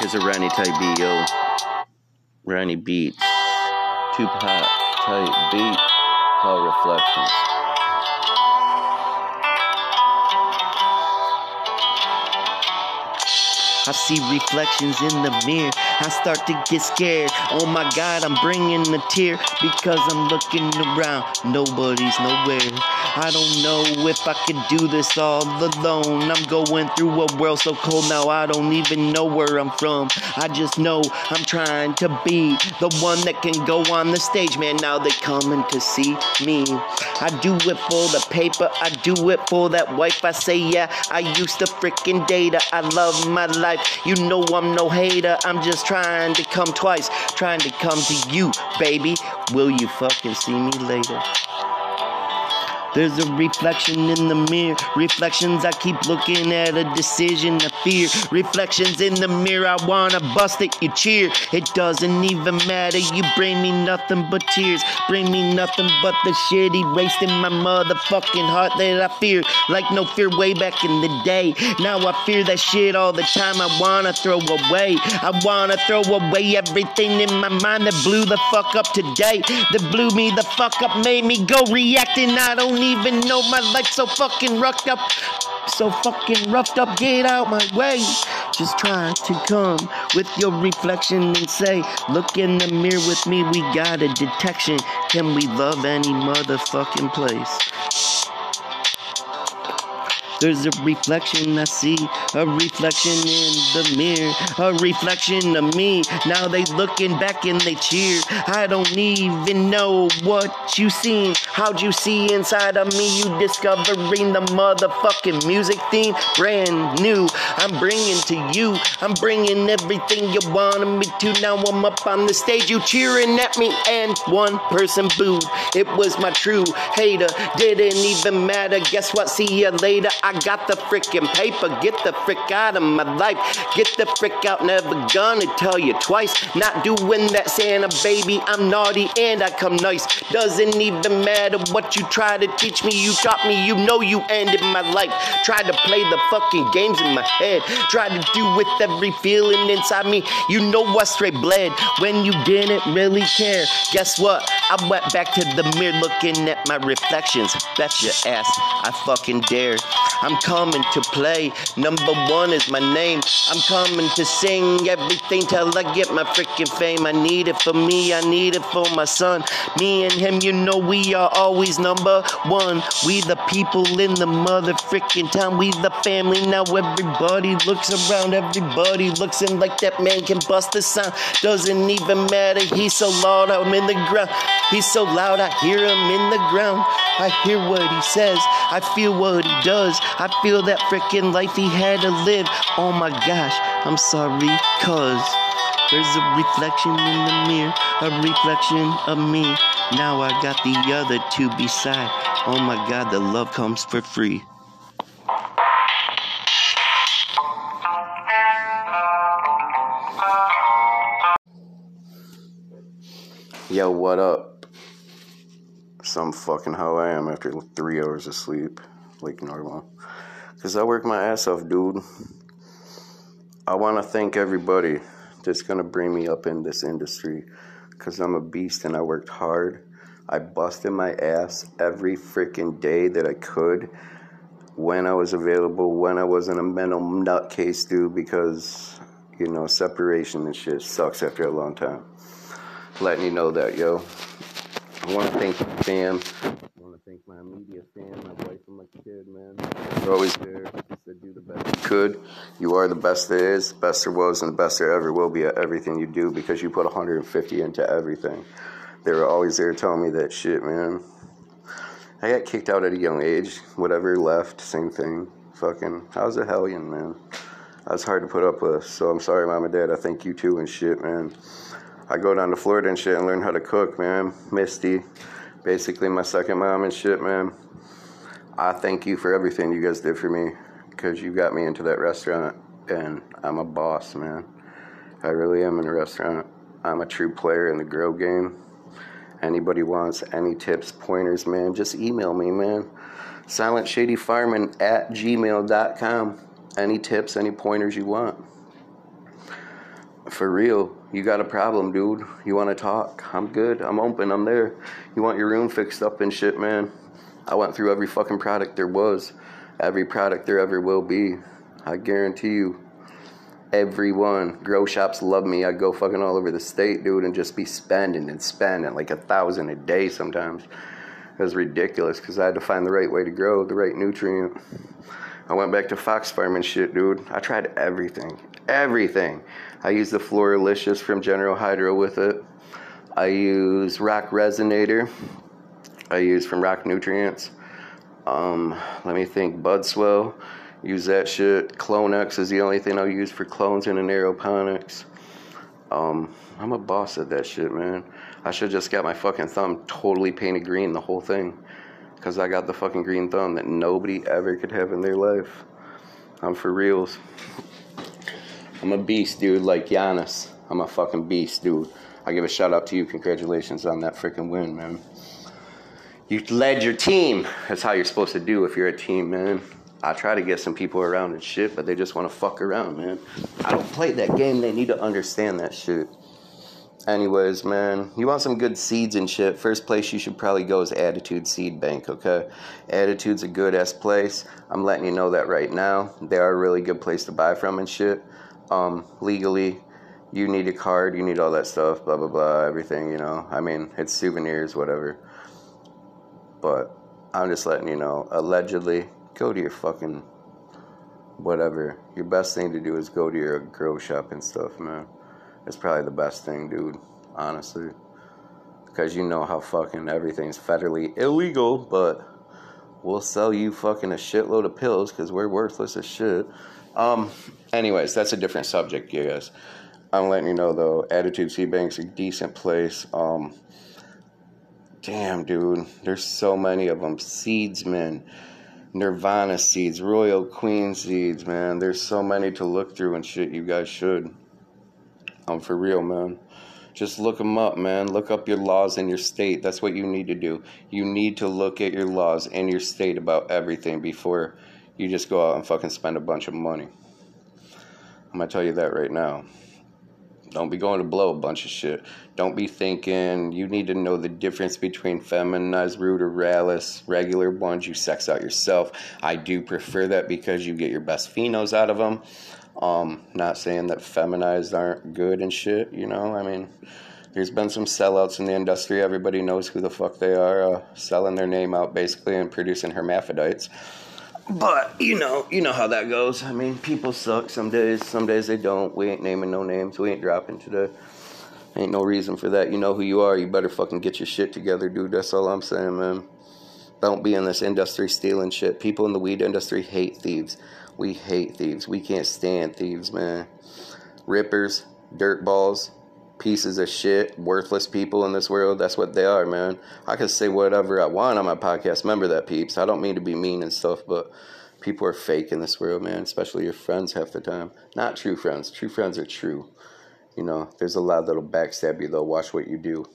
Here's a Ronnie type beat, yo. Ronnie beats. Tupac type beat called Reflections. I see reflections in the mirror. I start to get scared. Oh my God, I'm bringing a tear because I'm looking around. Nobody's nowhere. I don't know if I can do this all alone. I'm going through a world so cold now. I don't even know where I'm from. I just know I'm trying to be the one that can go on the stage, man. Now they coming to see me. I do it for the paper. I do it for that wife. I say, yeah, I used to freaking date her. I love my life. You know I'm no hater. I'm just trying to come twice. Trying to come to you, baby. Will you fucking see me later? There's a reflection in the mirror. Reflections, I keep looking at a decision of fear. Reflections in the mirror, I wanna bust it, you cheer. It doesn't even matter, you bring me nothing but tears. Bring me nothing but the shit erased in my motherfucking heart that I fear. Like no fear way back in the day. Now I fear that shit all the time, I wanna throw away. I wanna throw away everything in my mind that blew the fuck up today. That blew me the fuck up, made me go reacting. I don't even know my life so fucking roughed up. So fucking roughed up, get out my way. Just try to come with your reflection and say, Look in the mirror with me, we got a detection. Can we love any motherfucking place? There's a reflection I see, a reflection in the mirror, a reflection of me. Now they looking back and they cheer. I don't even know what you seen. How'd you see inside of me? You discovering the motherfucking music theme, brand new. I'm bringing to you. I'm bringing everything you wanted me to. Now I'm up on the stage, you cheering at me, and one person booed. It was my true hater. Didn't even matter. Guess what? See ya later. I got the freaking paper. Get the frick out of my life. Get the frick out. Never gonna tell you twice. Not doing that Santa baby. I'm naughty and I come nice. Doesn't even matter what you try to teach me. You taught me. You know you ended my life. Tried to play the fucking games in my head. Tried to do with every feeling inside me. You know what straight bled when you didn't really care. Guess what? I went back to the mirror looking at my reflections. Bet your ass I fucking dare. I'm coming to play. Number one is my name. I'm coming to sing everything till I get my freaking fame. I need it for me, I need it for my son. Me and him, you know, we are always number one. We the people in the mother freaking town. We the family. Now everybody looks around, everybody looks in like that man can bust the sound. Doesn't even matter, he's so loud, I'm in the ground. He's so loud, I hear him in the ground. I hear what he says, I feel what he does. I feel that freaking life he had to live. Oh my gosh, I'm sorry, cuz there's a reflection in the mirror, a reflection of me. Now I got the other two beside. Oh my god, the love comes for free. Yo, what up? Some fucking how I am after three hours of sleep, like normal. Because I work my ass off, dude. I want to thank everybody that's to bring me up in this industry. Because I'm a beast and I worked hard. I busted my ass every freaking day that I could when I was available, when I wasn't a mental nutcase, dude, because, you know, separation and shit sucks after a long time letting you know that, yo. I want to thank the fam. Thank my immediate fan, my wife and my kid, man. They're always there. Said do the best you could. You are the best there is, the best there was, and the best there ever will be at everything you do because you put 150 into everything. They were always there telling me that shit, man. I got kicked out at a young age. Whatever left, same thing. Fucking, I was a hellion, man. Was hard to put up with. So I'm sorry, mom and dad. I thank you too and shit, man. I go down to Florida and shit and learn how to cook, man. Misty, basically my second mom and shit, man. I thank you for everything you guys did for me because you got me into that restaurant and I'm a boss, man. I really am in a restaurant. I'm a true player in the grill game. Anybody wants any tips, pointers, man, just email me, man. SilentShadyFarming at gmail.com. Any tips, any pointers you want. For real, you got a problem, dude. You want to talk? I'm good. I'm open. I'm there. You want your room fixed up and shit, man? I went through every fucking product there was, every product there ever will be. I guarantee you. Everyone. Grow shops love me. I go fucking all over the state, dude, and just be spending and spending like a thousand a day sometimes. It was ridiculous because I had to find the right way to grow, the right nutrient. I went back to fox farm and shit, dude. I tried everything. Everything. I use the Floralicious from General Hydro with it. I use Rock Resinator. I use from Rock Nutrients. Um, let me think. Budswell. Use that shit. Clonex is the only thing I'll use for clones in an aeroponics. Um, I'm a boss at that shit, man. I should just got my fucking thumb totally painted green, the whole thing. Because I got the fucking green thumb that nobody ever could have in their life. I'm for reals. I'm a beast, dude, like Giannis. I'm a fucking beast, dude. I give a shout out to you. Congratulations on that freaking win, man. You led your team. That's how you're supposed to do if you're a team, man. I try to get some people around and shit, but they just want to fuck around, man. I don't play that game. They need to understand that shit. Anyways, man, you want some good seeds and shit. First place you should probably go is Attitude Seed Bank, okay? Attitude's a good ass place. I'm letting you know that right now. They are a really good place to buy from and shit. Um, legally, you need a card, you need all that stuff, blah blah blah, everything, you know. I mean, it's souvenirs, whatever. But I'm just letting you know, allegedly, go to your fucking whatever. Your best thing to do is go to your grow shop and stuff, man. It's probably the best thing, dude, honestly. Because you know how fucking everything's federally illegal, but we'll sell you fucking a shitload of pills because we're worthless as shit. Um, anyways, that's a different subject, you guys. I'm letting you know though, Attitude Seed Bank's a decent place. Um, damn, dude, there's so many of them. Seedsman, Nirvana seeds, Royal Queen seeds, man. There's so many to look through and shit. You guys should. I'm for real, man. Just look them up, man. Look up your laws in your state. That's what you need to do. You need to look at your laws in your state about everything before you just go out and fucking spend a bunch of money. I'm gonna tell you that right now. Don't be going to blow a bunch of shit. Don't be thinking you need to know the difference between feminized ruderalis, regular ones. You sex out yourself. I do prefer that because you get your best phenos out of them. Um, not saying that feminized aren't good and shit, you know. I mean, there's been some sellouts in the industry. Everybody knows who the fuck they are, uh, selling their name out basically and producing hermaphrodites. But you know, you know how that goes. I mean, people suck some days. Some days they don't. We ain't naming no names. We ain't dropping today. Ain't no reason for that. You know who you are. You better fucking get your shit together, dude. That's all I'm saying, man. Don't be in this industry stealing shit. People in the weed industry hate thieves. We hate thieves. We can't stand thieves, man. Rippers, dirtballs, pieces of shit, worthless people in this world. That's what they are, man. I can say whatever I want on my podcast. Remember that, peeps. I don't mean to be mean and stuff, but people are fake in this world, man. Especially your friends half the time. Not true friends. True friends are true. You know, there's a lot that'll backstab you, though. Watch what you do.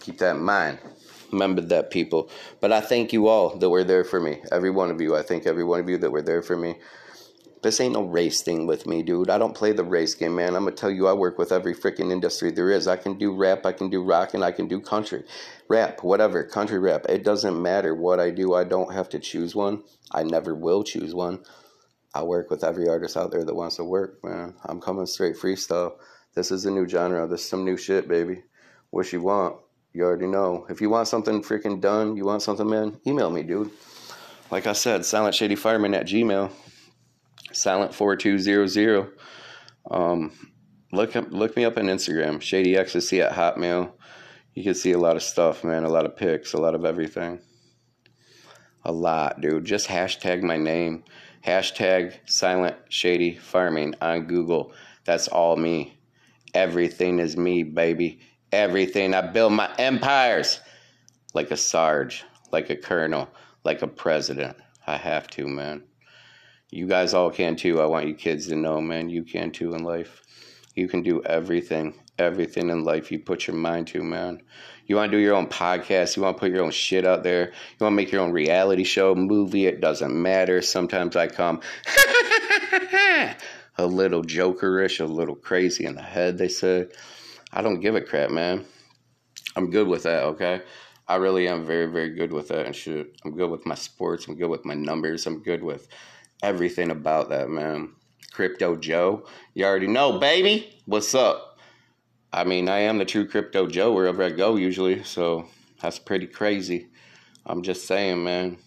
Keep that in mind. Remember that, people. But I thank you all that were there for me. Every one of you. I thank every one of you that were there for me. This ain't no race thing with me, dude. I don't play the race game, man. I'm gonna tell you, I work with every freaking industry there is. I can do rap, I can do rock, and I can do country. Rap, whatever, country rap. It doesn't matter what I do. I don't have to choose one. I never will choose one. I work with every artist out there that wants to work, man. I'm coming straight freestyle. This is a new genre. This is some new shit, baby. What you want? You already know. If you want something freaking done, you want something, man, email me, dude. Like I said, silentshadyfarming at gmail. Silent4200. Um, look look me up on Instagram, Shady Ecstasy at Hotmail. You can see a lot of stuff, man. A lot of pics, a lot of everything. A lot, dude. Just hashtag my name. Hashtag Silent Shady Farming on Google. That's all me. Everything is me, baby everything. I build my empires like a Sarge, like a colonel, like a president. I have to, man. You guys all can too. I want you kids to know, man, you can too in life. You can do everything, everything in life you put your mind to, man. You want to do your own podcast, you want to put your own shit out there, you want to make your own reality show, movie, it doesn't matter. Sometimes I come a little jokerish, a little crazy in the head, they said. I don't give a crap, man. I'm good with that, okay? I really am very, very good with that and shit. I'm good with my sports. I'm good with my numbers. I'm good with everything about that, man. Crypto Joe, you already know, baby. What's up? I mean, I am the true Crypto Joe wherever I go usually, so that's pretty crazy. I'm just saying, man.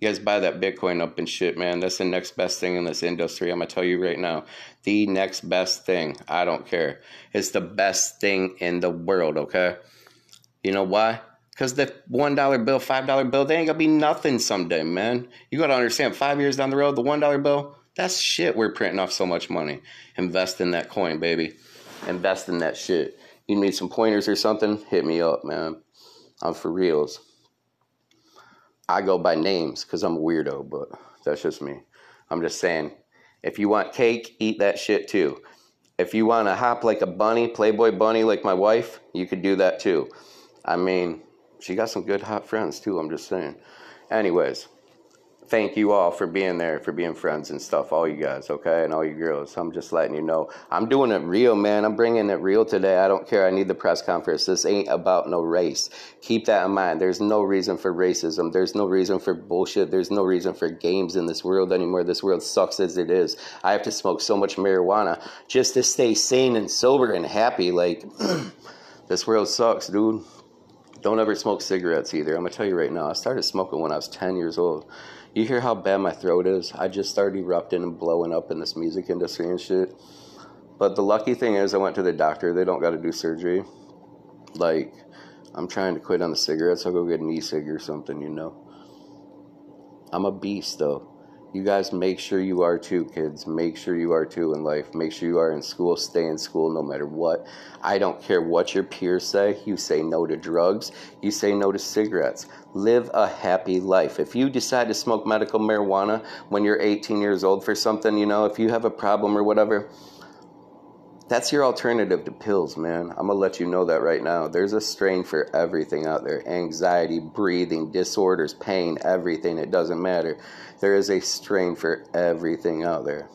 You guys buy that Bitcoin up and shit, man. That's the next best thing in this industry. I'm gonna tell you right now. The next best thing. I don't care. It's the best thing in the world, okay? You know why? Because the $1 bill, $5 bill, they ain't gonna be nothing someday, man. You gotta understand, five years down the road, the $1 bill, that's shit we're printing off so much money. Invest in that coin, baby. Invest in that shit. You need some pointers or something? Hit me up, man. I'm for reals. I go by names because I'm a weirdo, but that's just me. I'm just saying, if you want cake, eat that shit too. If you want to hop like a bunny, Playboy bunny like my wife, you could do that too. I mean, she got some good hot friends too, I'm just saying. Anyways, thank you all for being there, for being friends and stuff, all you guys, okay, and all you girls. I'm just letting you know. I'm doing it real, man. I'm bringing it real today. I don't care. I need the press conference. This ain't about no race. Keep that in mind. There's no reason for racism. There's no reason for bullshit. There's no reason for games in this world anymore. This world sucks as it is. I have to smoke so much marijuana just to stay sane and sober and happy. Like, this world sucks, dude. Don't ever smoke cigarettes either. I'm gonna tell you right now. I started smoking when I was 10 years old. You hear how bad my throat is? I just started erupting and blowing up in this music industry and shit. But the lucky thing is, I went to the doctor. They don't got to do surgery. Like, I'm trying to quit on the cigarettes. I'll go get an e-cig or something, you know. I'm a beast, though. You guys make sure you are too, kids. Make sure you are too in life. Make sure you are in school. Stay in school no matter what. I don't care what your peers say. You say no to drugs. You say no to cigarettes. Live a happy life. If you decide to smoke medical marijuana when you're 18 years old for something, you know, if you have a problem or whatever, that's your alternative to pills, man. I'm gonna let you know that right now. There's a strain for everything out there anxiety, breathing, disorders, pain, everything. It doesn't matter. There is a strain for everything out there.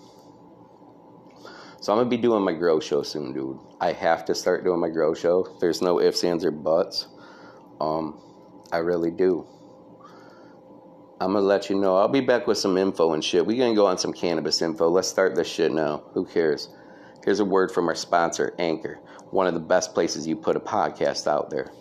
So I'm gonna be doing my grow show soon, dude. I have to start doing my grow show. There's no ifs, ands, or buts. Um, I really do. I'm gonna let you know. I'll be back with some info and shit. We gonna go on some cannabis info. Let's start this shit now. Who cares? Here's a word from our sponsor, Anchor, one of the best places you put a podcast out there.